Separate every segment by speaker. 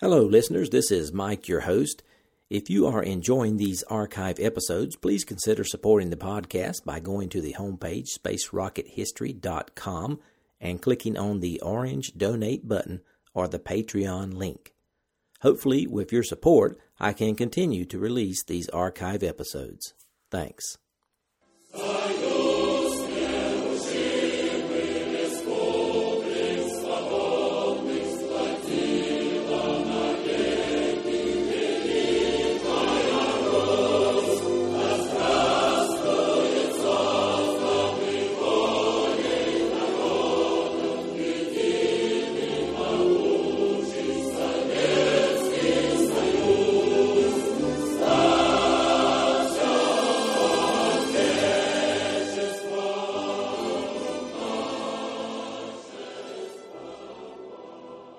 Speaker 1: Hello, listeners. This is Mike, your host. If you are enjoying these archive episodes, please consider supporting the podcast by going to the homepage, spacerockethistory.com, and clicking on the orange donate button or the Patreon link. Hopefully, with your support, I can continue to release these archive episodes. Thanks.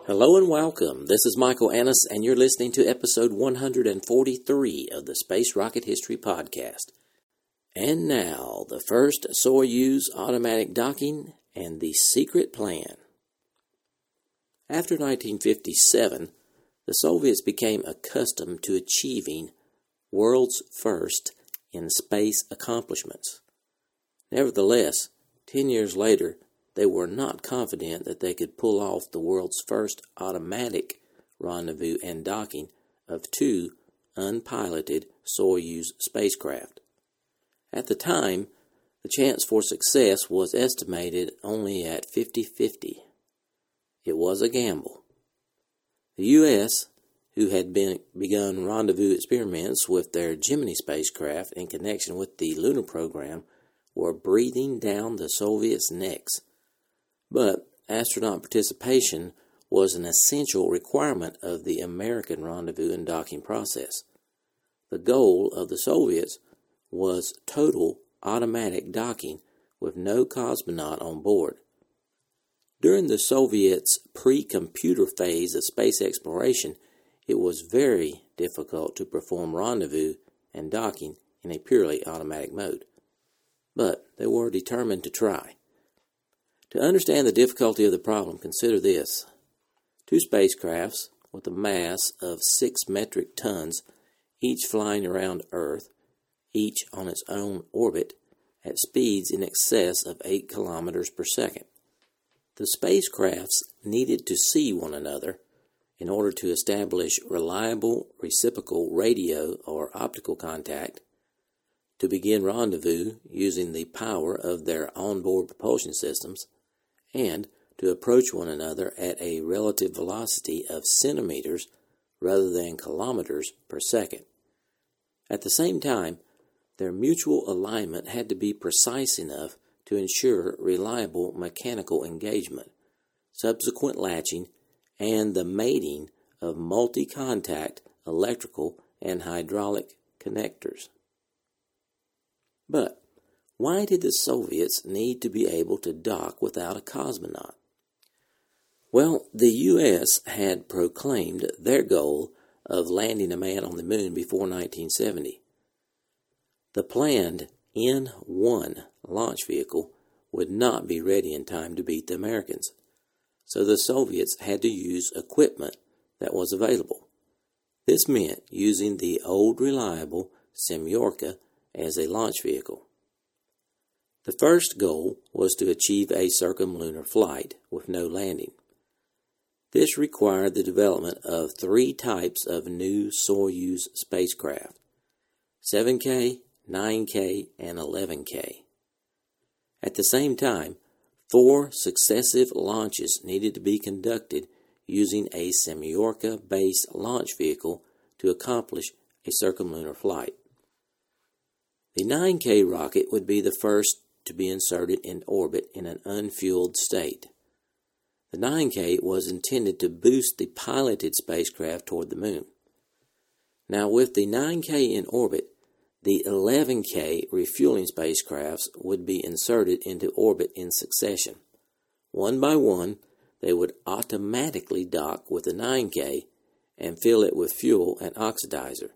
Speaker 1: Hello and welcome. This is Michael Annis, and you're listening to episode 143 of the Space Rocket History Podcast. And now, the first Soyuz automatic docking and the secret plan. After 1957, the Soviets became accustomed to achieving world's first in space accomplishments. Nevertheless, 10 years later, they were not confident that they could pull off the world's first automatic rendezvous and docking of two unpiloted Soyuz spacecraft. At the time, the chance for success was estimated only at 50 50. It was a gamble. The U.S., who had been, begun rendezvous experiments with their Gemini spacecraft in connection with the lunar program, were breathing down the Soviets' necks but astronaut participation was an essential requirement of the American rendezvous and docking process. The goal of the Soviets was total automatic docking with no cosmonaut on board. During the Soviets' pre computer phase of space exploration, it was very difficult to perform rendezvous and docking in a purely automatic mode. But they were determined to try. To understand the difficulty of the problem, consider this. Two spacecrafts with a mass of 6 metric tons, each flying around Earth, each on its own orbit, at speeds in excess of 8 kilometers per second. The spacecrafts needed to see one another in order to establish reliable reciprocal radio or optical contact, to begin rendezvous using the power of their onboard propulsion systems, and to approach one another at a relative velocity of centimeters rather than kilometers per second. At the same time, their mutual alignment had to be precise enough to ensure reliable mechanical engagement, subsequent latching, and the mating of multi contact electrical and hydraulic connectors. But why did the Soviets need to be able to dock without a cosmonaut? Well, the U.S. had proclaimed their goal of landing a man on the moon before 1970. The planned N 1 launch vehicle would not be ready in time to beat the Americans, so the Soviets had to use equipment that was available. This meant using the old reliable Semyorka as a launch vehicle. The first goal was to achieve a circumlunar flight with no landing. This required the development of three types of new Soyuz spacecraft 7K, 9K, and 11K. At the same time, four successive launches needed to be conducted using a Semyorka based launch vehicle to accomplish a circumlunar flight. The 9K rocket would be the first to be inserted in orbit in an unfueled state. The 9K was intended to boost the piloted spacecraft toward the moon. Now, with the 9K in orbit, the 11K refueling spacecrafts would be inserted into orbit in succession. One by one, they would automatically dock with the 9K and fill it with fuel and oxidizer.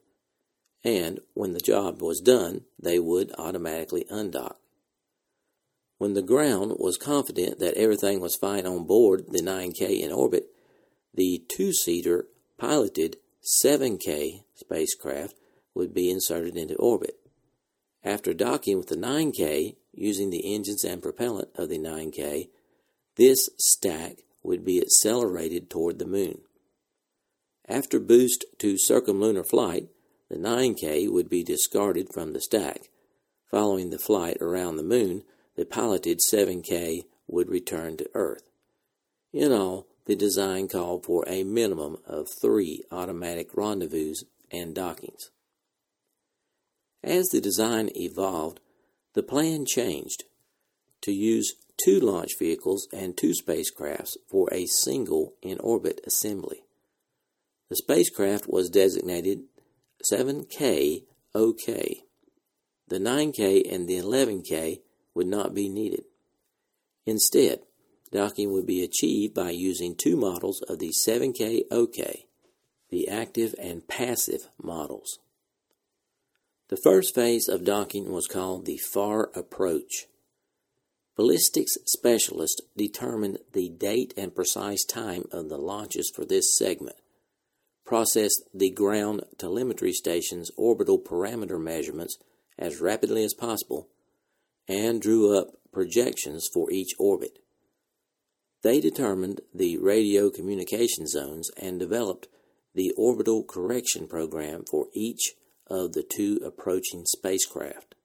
Speaker 1: And when the job was done, they would automatically undock. When the ground was confident that everything was fine on board the 9K in orbit, the two seater piloted 7K spacecraft would be inserted into orbit. After docking with the 9K, using the engines and propellant of the 9K, this stack would be accelerated toward the moon. After boost to circumlunar flight, the 9K would be discarded from the stack. Following the flight around the moon, the piloted 7K would return to Earth. In all, the design called for a minimum of three automatic rendezvous and dockings. As the design evolved, the plan changed to use two launch vehicles and two spacecrafts for a single in orbit assembly. The spacecraft was designated 7K OK. The 9K and the 11K would not be needed. Instead, docking would be achieved by using two models of the 7K OK, the active and passive models. The first phase of docking was called the far approach. Ballistics specialists determined the date and precise time of the launches for this segment, processed the ground telemetry station's orbital parameter measurements as rapidly as possible, and drew up projections for each orbit. They determined the radio communication zones and developed the orbital correction program for each of the two approaching spacecraft.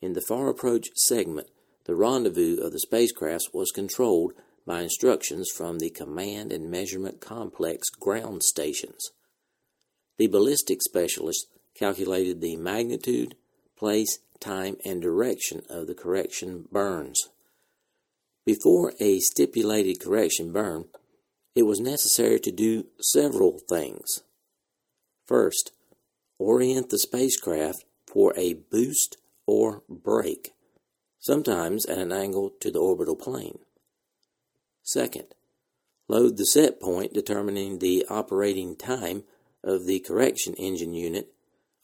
Speaker 1: In the far approach segment, the rendezvous of the spacecrafts was controlled by instructions from the Command and Measurement Complex ground stations. The ballistic specialists calculated the magnitude, place, time, and direction of the correction burns. Before a stipulated correction burn, it was necessary to do several things. First, orient the spacecraft for a boost or break, sometimes at an angle to the orbital plane. Second, load the set point determining the operating time of the correction engine unit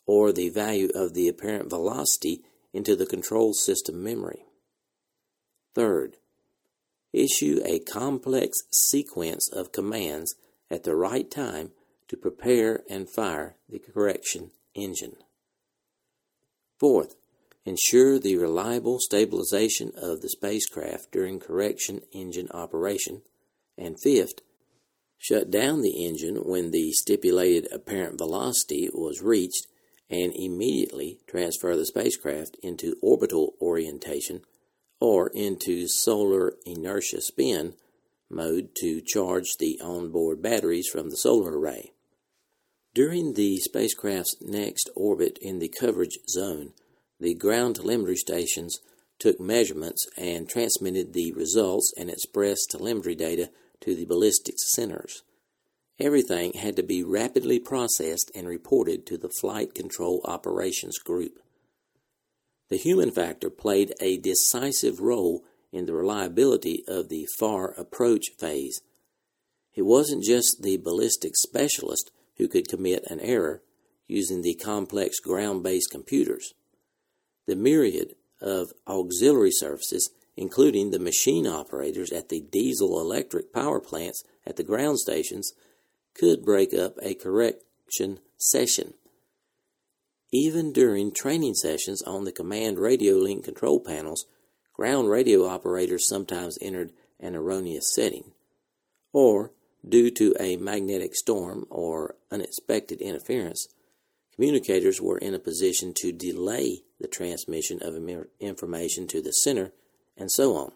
Speaker 1: or the value of the apparent velocity into the control system memory. Third, issue a complex sequence of commands at the right time to prepare and fire the correction engine. Fourth, ensure the reliable stabilization of the spacecraft during correction engine operation. And fifth, shut down the engine when the stipulated apparent velocity was reached and immediately transfer the spacecraft into orbital orientation or into solar inertia spin mode to charge the onboard batteries from the solar array. During the spacecraft's next orbit in the coverage zone, the ground telemetry stations took measurements and transmitted the results and expressed telemetry data to the ballistics centers. Everything had to be rapidly processed and reported to the Flight Control Operations Group. The human factor played a decisive role in the reliability of the far approach phase. It wasn't just the ballistic specialist who could commit an error using the complex ground based computers. The myriad of auxiliary services, including the machine operators at the diesel electric power plants at the ground stations, could break up a correction session even during training sessions on the command radio link control panels, ground radio operators sometimes entered an erroneous setting. Or, due to a magnetic storm or unexpected interference, communicators were in a position to delay the transmission of information to the center, and so on.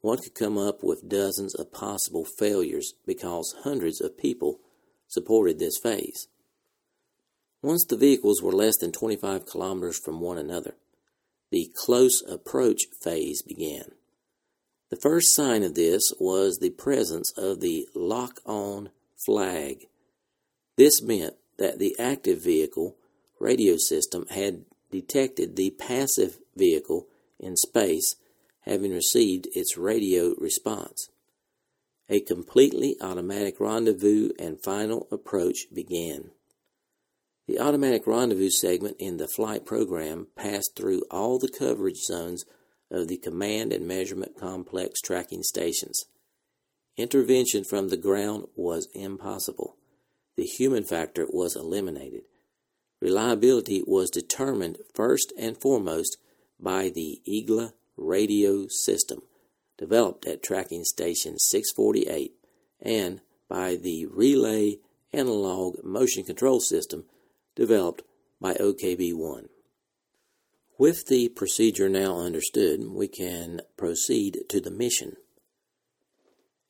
Speaker 1: One could come up with dozens of possible failures because hundreds of people supported this phase. Once the vehicles were less than 25 kilometers from one another, the close approach phase began. The first sign of this was the presence of the lock on flag. This meant that the active vehicle radio system had detected the passive vehicle in space having received its radio response. A completely automatic rendezvous and final approach began. The automatic rendezvous segment in the flight program passed through all the coverage zones of the command and measurement complex tracking stations. Intervention from the ground was impossible. the human factor was eliminated. Reliability was determined first and foremost by the Igla radio system, developed at Tracking Station 648, and by the Relay Analog Motion Control System, developed by OKB 1. With the procedure now understood, we can proceed to the mission.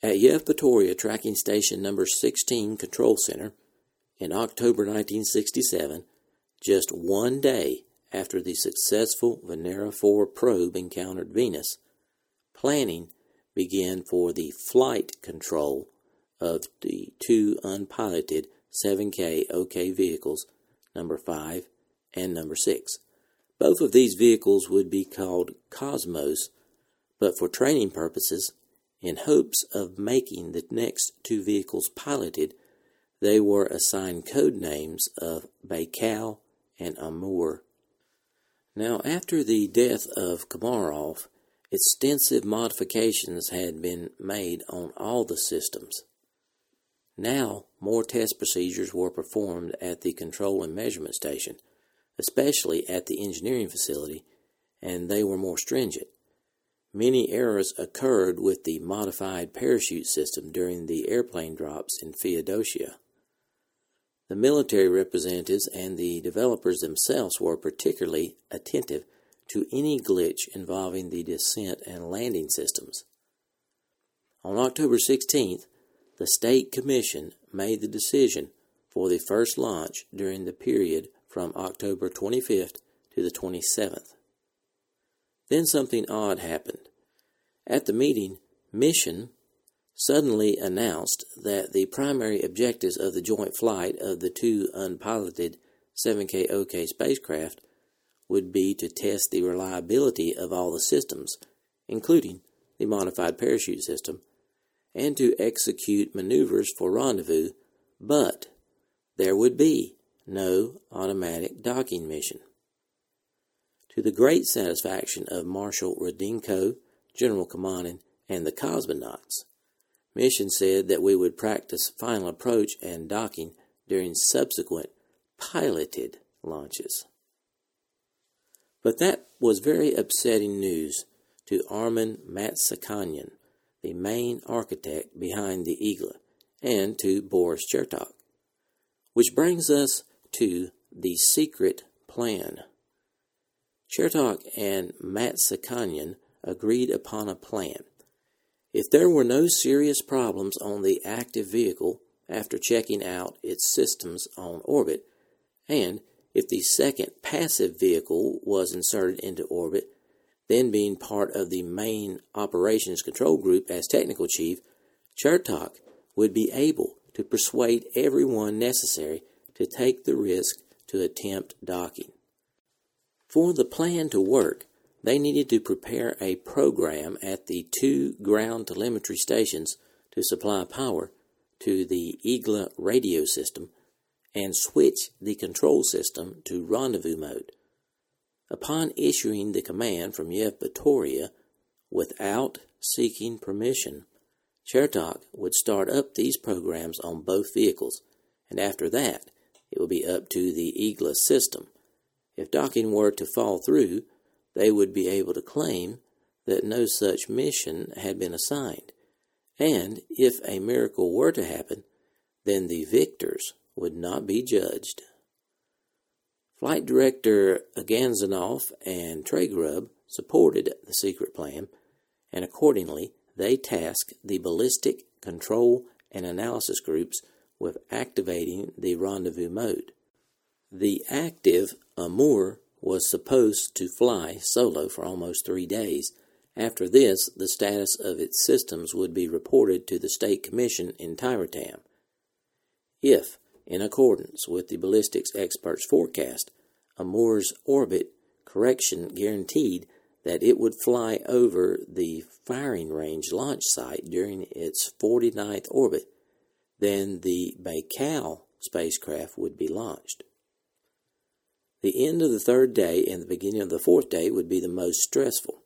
Speaker 1: At Yevpatoria Tracking Station Number 16 Control Center, in October 1967, just one day after the successful Venera 4 probe encountered Venus, planning began for the flight control of the two unpiloted 7K OK vehicles, number 5 and number 6. Both of these vehicles would be called Cosmos, but for training purposes, in hopes of making the next two vehicles piloted, they were assigned code names of Baikal and Amur. Now, after the death of Komarov, extensive modifications had been made on all the systems. Now, more test procedures were performed at the control and measurement station, especially at the engineering facility, and they were more stringent. Many errors occurred with the modified parachute system during the airplane drops in Feodosia. The military representatives and the developers themselves were particularly attentive to any glitch involving the descent and landing systems. On October 16th, the State Commission made the decision for the first launch during the period from October 25th to the 27th. Then something odd happened. At the meeting, Mishin suddenly announced that the primary objectives of the joint flight of the two unpiloted 7K OK spacecraft would be to test the reliability of all the systems, including the modified parachute system, and to execute maneuvers for rendezvous, but there would be no automatic docking mission. To the great satisfaction of Marshal Rudenko, General Kamanin, and the cosmonauts, Mishin said that we would practice final approach and docking during subsequent piloted launches. But that was very upsetting news to Armen Mnatsakanyan, the main architect behind the Igla, and to Boris Chertok. Which brings us to the secret plan. Chertok and Matsakanyan agreed upon a plan if there were no serious problems on the active vehicle after checking out its systems on orbit, and if the second passive vehicle was inserted into orbit, then being part of the main operations control group as technical chief, Chertok would be able to persuade everyone necessary to take the risk to attempt docking. For the plan to work, they needed to prepare a program at the two ground telemetry stations to supply power to the Igla radio system and switch the control system to rendezvous mode. Upon issuing the command from Yevpatoria without seeking permission, Chertok would start up these programs on both vehicles, and after that, it would be up to the Igla system. If docking were to fall through, they would be able to claim that no such mission had been assigned. And if a miracle were to happen, then the victors would not be judged. Flight Director Ganzanov and Grub supported the secret plan, and accordingly they tasked the ballistic control and analysis groups with activating the rendezvous mode. The active Amur was supposed to fly solo for almost three days. After this, the status of its systems would be reported to the State Commission in Tyuratam. If, in accordance with the ballistics expert's forecast, Amur's orbit correction guaranteed that it would fly over the firing range launch site during its 49th orbit, then the Baikal spacecraft would be launched. The end of the third day and the beginning of the fourth day would be the most stressful.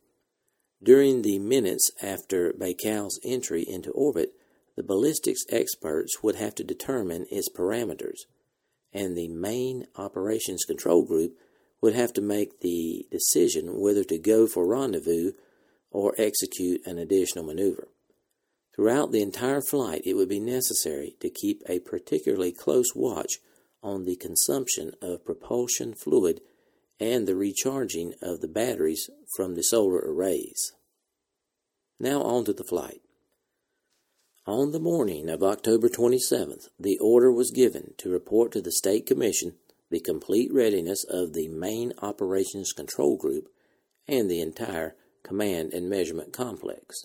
Speaker 1: During the minutes after Baikal's entry into orbit, the ballistics experts would have to determine its parameters, and the main operations control group would have to make the decision whether to go for rendezvous or execute an additional maneuver. Throughout the entire flight, it would be necessary to keep a particularly close watch on the consumption of propulsion fluid and the recharging of the batteries from the solar arrays. Now on to the flight. On the morning of October 27th, the order was given to report to the State Commission the complete readiness of the main operations control group and the entire command and measurement complex.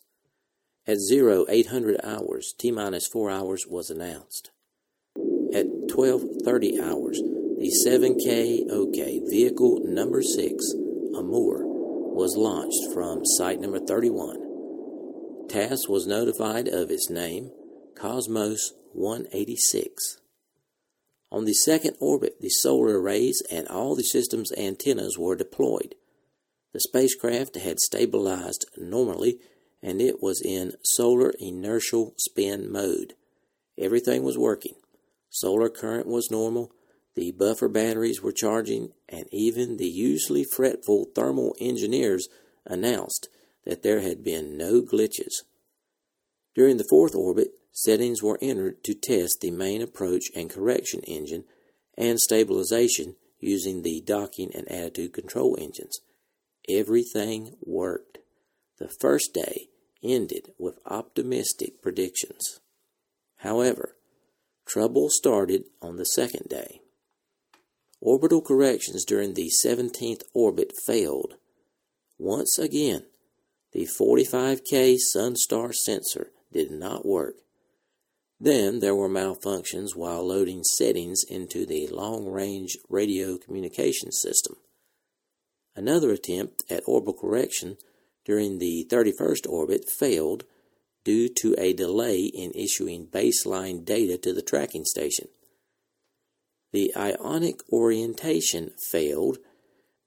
Speaker 1: At 0800 hours, T minus 4 hours was announced. At 1230 hours, the 7K OK vehicle number 6, Amur, was launched from site number 31. TASS was notified of its name, Cosmos 186. On the second orbit, the solar arrays and all the system's antennas were deployed. The spacecraft had stabilized normally and it was in solar inertial spin mode. Everything was working. Solar current was normal, the buffer batteries were charging, and even the usually fretful thermal engineers announced that there had been no glitches. During the fourth orbit, settings were entered to test the main approach and correction engine and stabilization using the docking and attitude control engines. Everything worked. The first day ended with optimistic predictions. However, trouble started on the second day. Orbital corrections during the 17th orbit failed. Once again, the 45K Sunstar sensor did not work. Then there were malfunctions while loading settings into the long range radio communication system. Another attempt at orbital correction during the 31st orbit failed due to a delay in issuing baseline data to the tracking station. The ionic orientation failed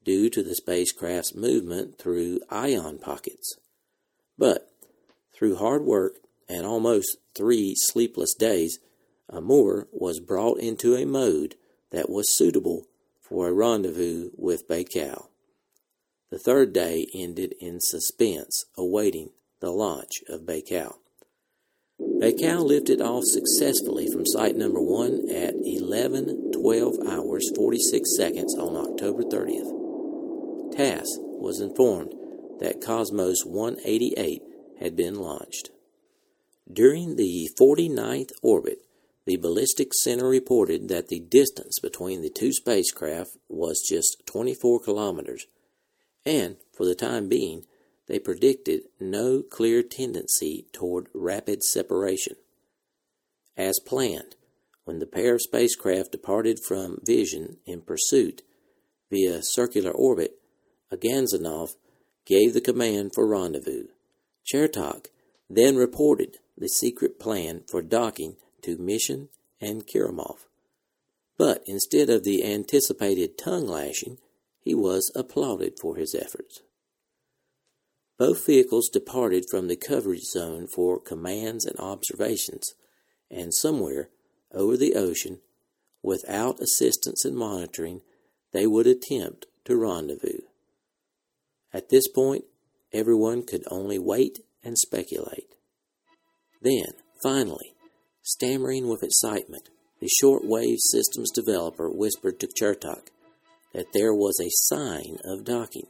Speaker 1: due to the spacecraft's movement through ion pockets. But through hard work and almost three sleepless days, Amur was brought into a mode that was suitable for a rendezvous with Baikal. The third day ended in suspense, awaiting the launch of Baikal. Baikal lifted off successfully from site number one at 11 12 hours 46 seconds on October 30th. TASS was informed that Cosmos 188 had been launched. During the 49th orbit, the Ballistic Center reported that the distance between the two spacecraft was just 24 kilometers and, for the time being, they predicted no clear tendency toward rapid separation. As planned, when the pair of spacecraft departed from Vision in pursuit via circular orbit, Agadzhanov gave the command for rendezvous. Chertok then reported the secret plan for docking to Mishin and Kerimov. But instead of the anticipated tongue lashing, he was applauded for his efforts. Both vehicles departed from the coverage zone for commands and observations, and somewhere over the ocean, without assistance and monitoring, they would attempt to rendezvous. At this point, everyone could only wait and speculate. Then, finally, stammering with excitement, the shortwave systems developer whispered to Chertok that there was a sign of docking,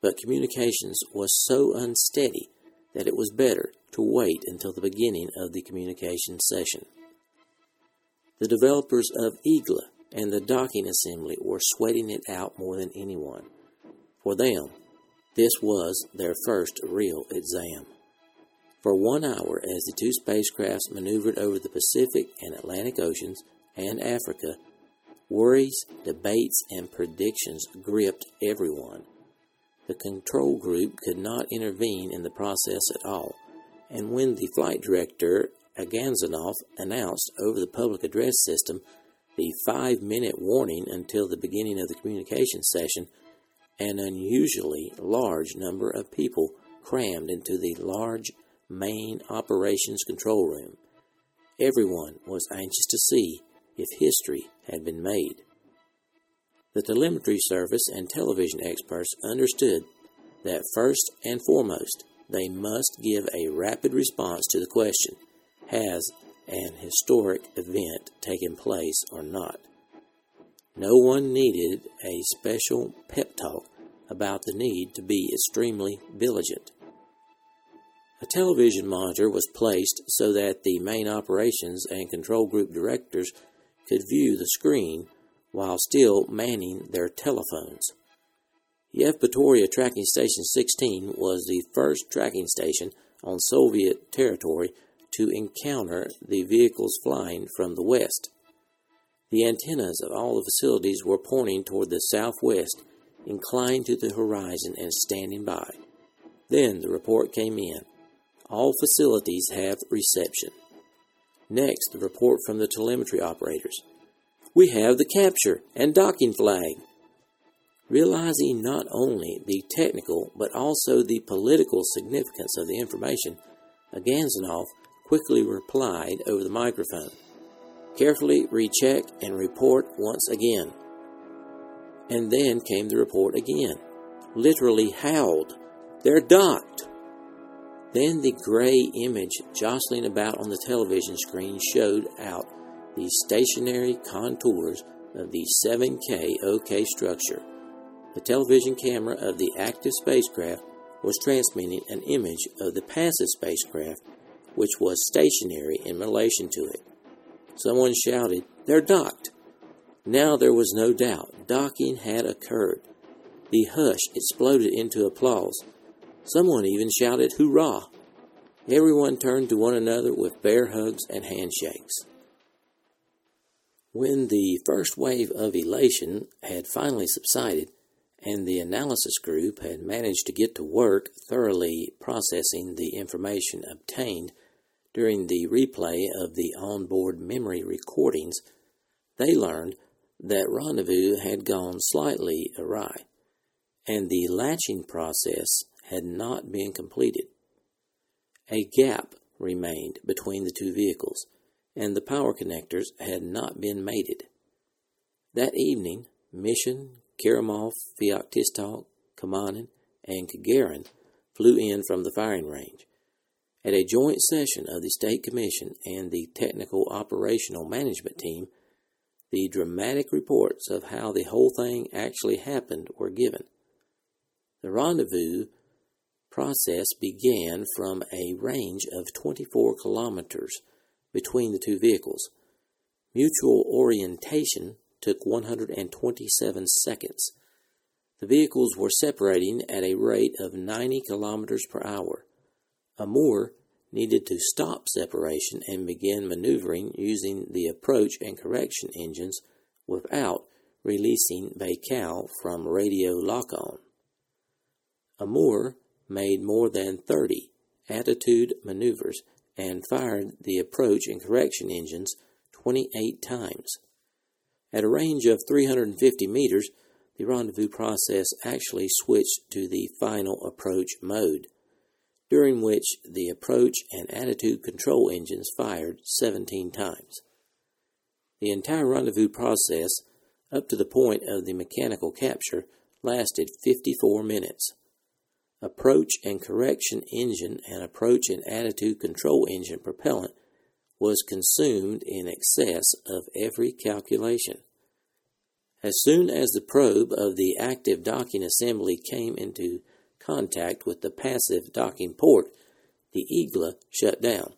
Speaker 1: but communications was so unsteady that it was better to wait until the beginning of the communication session. The developers of Igla and the docking assembly were sweating it out more than anyone. For them, this was their first real exam. For one hour, as the two spacecrafts maneuvered over the Pacific and Atlantic Oceans and Africa, Worries, debates, and predictions gripped everyone. The control group could not intervene in the process at all, and when the flight director, Agadzhanov, announced over the public address system the five minute warning until the beginning of the communication session, an unusually large number of people crammed into the large main operations control room, Everyone was anxious to see if history had been made. The telemetry service and television experts understood that first and foremost, they must give a rapid response to the question Has an historic event taken place or not? No one needed a special pep talk about the need to be extremely vigilant. A television monitor was placed so that the main operations and control group directors could view the screen while still manning their telephones. Yevpatoria Tracking Station 16 was the first tracking station on Soviet territory to encounter the vehicles flying from the west. The antennas of all the facilities were pointing toward the southwest, inclined to the horizon and standing by. Then the report came in. All facilities have reception. Next, the report from the telemetry operators we have the capture and docking flag. Realizing not only the technical but also the political significance of the information, Agadzhanov quickly replied over the microphone. Carefully recheck and report once again. And then came the report again. Literally howled. They're docked. Then the gray image jostling about on the television screen showed out the stationary contours of the 7K OK structure. The television camera of the active spacecraft was transmitting an image of the passive spacecraft, which was stationary in relation to it. Someone shouted, They're docked! Now there was no doubt. Docking had occurred. The hush exploded into applause. Someone even shouted, Hurrah! Everyone turned to one another with bear hugs and handshakes. When the first wave of elation had finally subsided, and the analysis group had managed to get to work thoroughly processing the information obtained during the replay of the onboard memory recordings, they learned that rendezvous had gone slightly awry, and the latching process had not been completed. A gap remained between the two vehicles and the power connectors had not been mated. That evening, Mishin, Kerimov, Feoktistov, Kamanin, and Gagarin flew in from the firing range. At a joint session of the State Commission and the Technical Operational Management Team, the dramatic reports of how the whole thing actually happened were given. The rendezvous process began from a range of 24 kilometers between the two vehicles. Mutual orientation took 127 seconds. The vehicles were separating at a rate of 90 kilometers per hour. Amur needed to stop separation and begin maneuvering using the approach and correction engines without releasing Baikal from radio lock on. Amur made more than 30 attitude maneuvers and fired the approach and correction engines 28 times. At a range of 350 meters, the rendezvous process actually switched to the final approach mode, during which the approach and attitude control engines fired 17 times. The entire rendezvous process, up to the point of the mechanical capture, lasted 54 minutes approach and correction engine and approach and attitude control engine propellant was consumed in excess of every calculation. As soon as the probe of the active docking assembly came into contact with the passive docking port, the Igla shut down.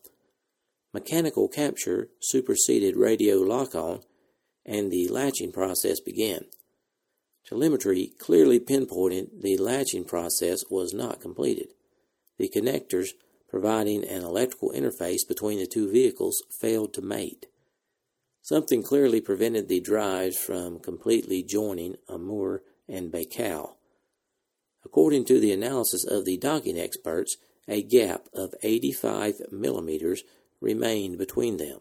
Speaker 1: Mechanical capture superseded radio lock on, and the latching process began. Telemetry clearly pinpointed the latching process was not completed. The connectors providing an electrical interface between the two vehicles failed to mate. Something clearly prevented the drives from completely joining Amur and Baikal. According to the analysis of the docking experts, a gap of 85 millimeters remained between them,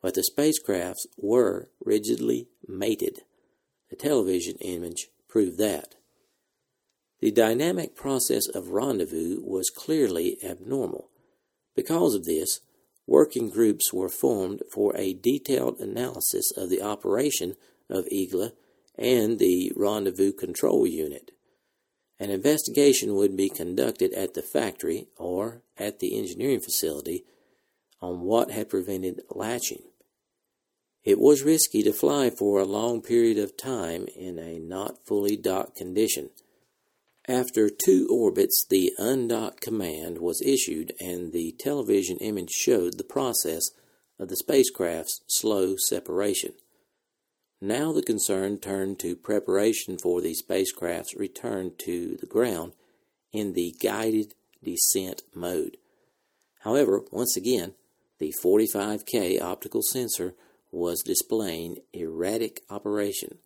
Speaker 1: but the spacecrafts were rigidly mated. The television image proved that. The dynamic process of rendezvous was clearly abnormal. Because of this, working groups were formed for a detailed analysis of the operation of IGLA and the Rendezvous Control Unit. An investigation would be conducted at the factory or at the engineering facility on what had prevented latching. It was risky to fly for a long period of time in a not fully docked condition. After two orbits, the undock command was issued, and the television image showed the process of the spacecraft's slow separation. Now the concern turned to preparation for the spacecraft's return to the ground in the guided descent mode. However, once again, the 45K optical sensor was displaying erratic operation.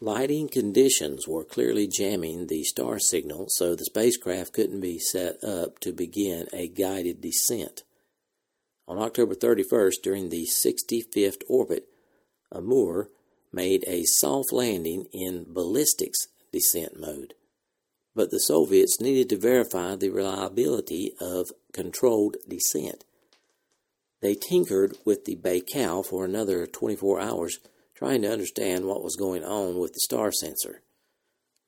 Speaker 1: Lighting conditions were clearly jamming the star signal, so the spacecraft couldn't be set up to begin a guided descent. On October 31st, during the 65th orbit, Amur made a soft landing in ballistics descent mode. But the Soviets needed to verify the reliability of controlled descent. They tinkered with the Baikal for another 24 hours trying to understand what was going on with the star sensor.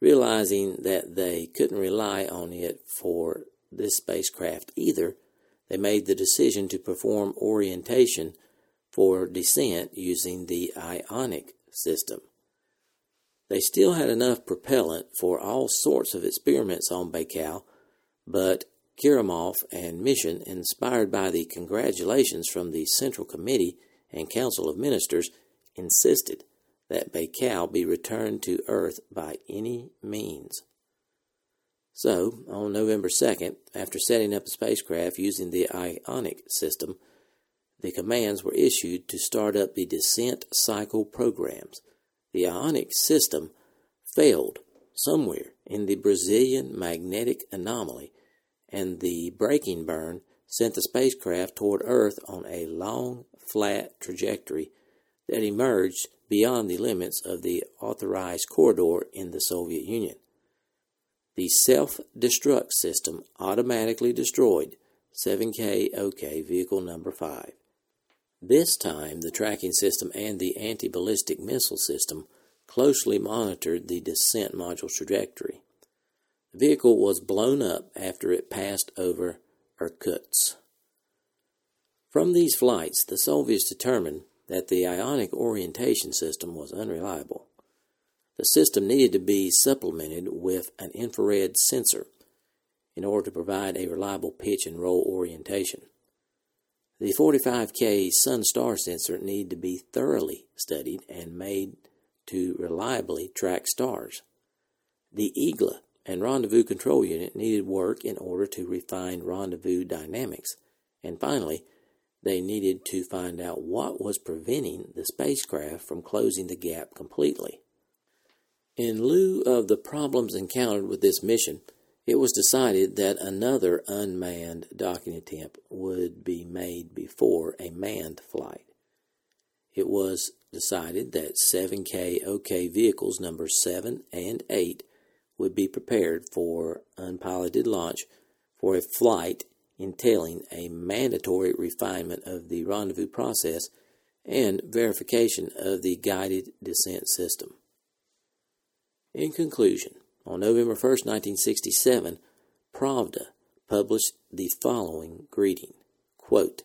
Speaker 1: Realizing that they couldn't rely on it for this spacecraft either, they made the decision to perform orientation for descent using the ionic system. They still had enough propellant for all sorts of experiments on Baikal, but Kerimov and Mishin, inspired by the congratulations from the Central Committee and Council of Ministers, insisted that Baikal be returned to Earth by any means. So, on November 2nd, after setting up the spacecraft using the ionic system, the commands were issued to start up the descent cycle programs. The ionic system failed somewhere in the Brazilian magnetic anomaly, and the braking burn sent the spacecraft toward Earth on a long, flat trajectory that emerged beyond the limits of the authorized corridor in the Soviet Union. The self destruct system automatically destroyed 7K OK vehicle number 5. This time, the tracking system and the anti ballistic missile system closely monitored the descent module trajectory. The vehicle was blown up after it passed over Irkutsk. From these flights, the Soviets determined that the ionic orientation system was unreliable. The system needed to be supplemented with an infrared sensor in order to provide a reliable pitch and roll orientation. The 45K Sun Star sensor needed to be thoroughly studied and made to reliably track stars. The Igla and Rendezvous Control Unit needed work in order to refine rendezvous dynamics. And finally, they needed to find out what was preventing the spacecraft from closing the gap completely. In lieu of the problems encountered with this mission, it was decided that another unmanned docking attempt would be made before a manned flight. It was decided that 7K OK vehicles number 7 and 8 would be prepared for unpiloted launch for a flight entailing a mandatory refinement of the rendezvous process and verification of the guided descent system. In conclusion, on November 1, 1967, Pravda published the following greeting quote,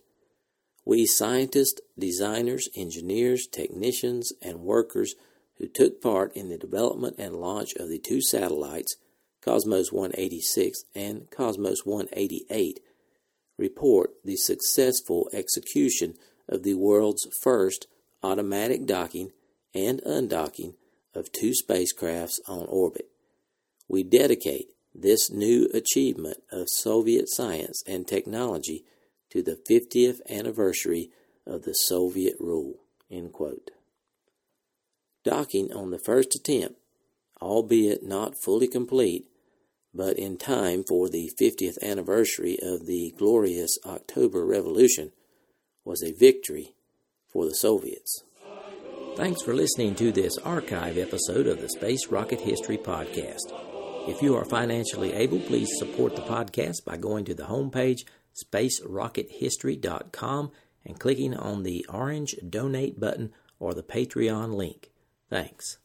Speaker 1: We scientists, designers, engineers, technicians, and workers who took part in the development and launch of the two satellites, Cosmos 186 and Cosmos 188, report the successful execution of the world's first automatic docking and undocking of two spacecrafts on orbit. We dedicate this new achievement of Soviet science and technology to the 50th anniversary of the Soviet rule. Docking on the first attempt, albeit not fully complete, but in time for the 50th anniversary of the glorious October Revolution, was a victory for the Soviets. Thanks for listening to this archive episode of the Space Rocket History Podcast. If you are financially able, please support the podcast by going to the homepage spacerockethistory.com and clicking on the orange donate button or the Patreon link. Thanks.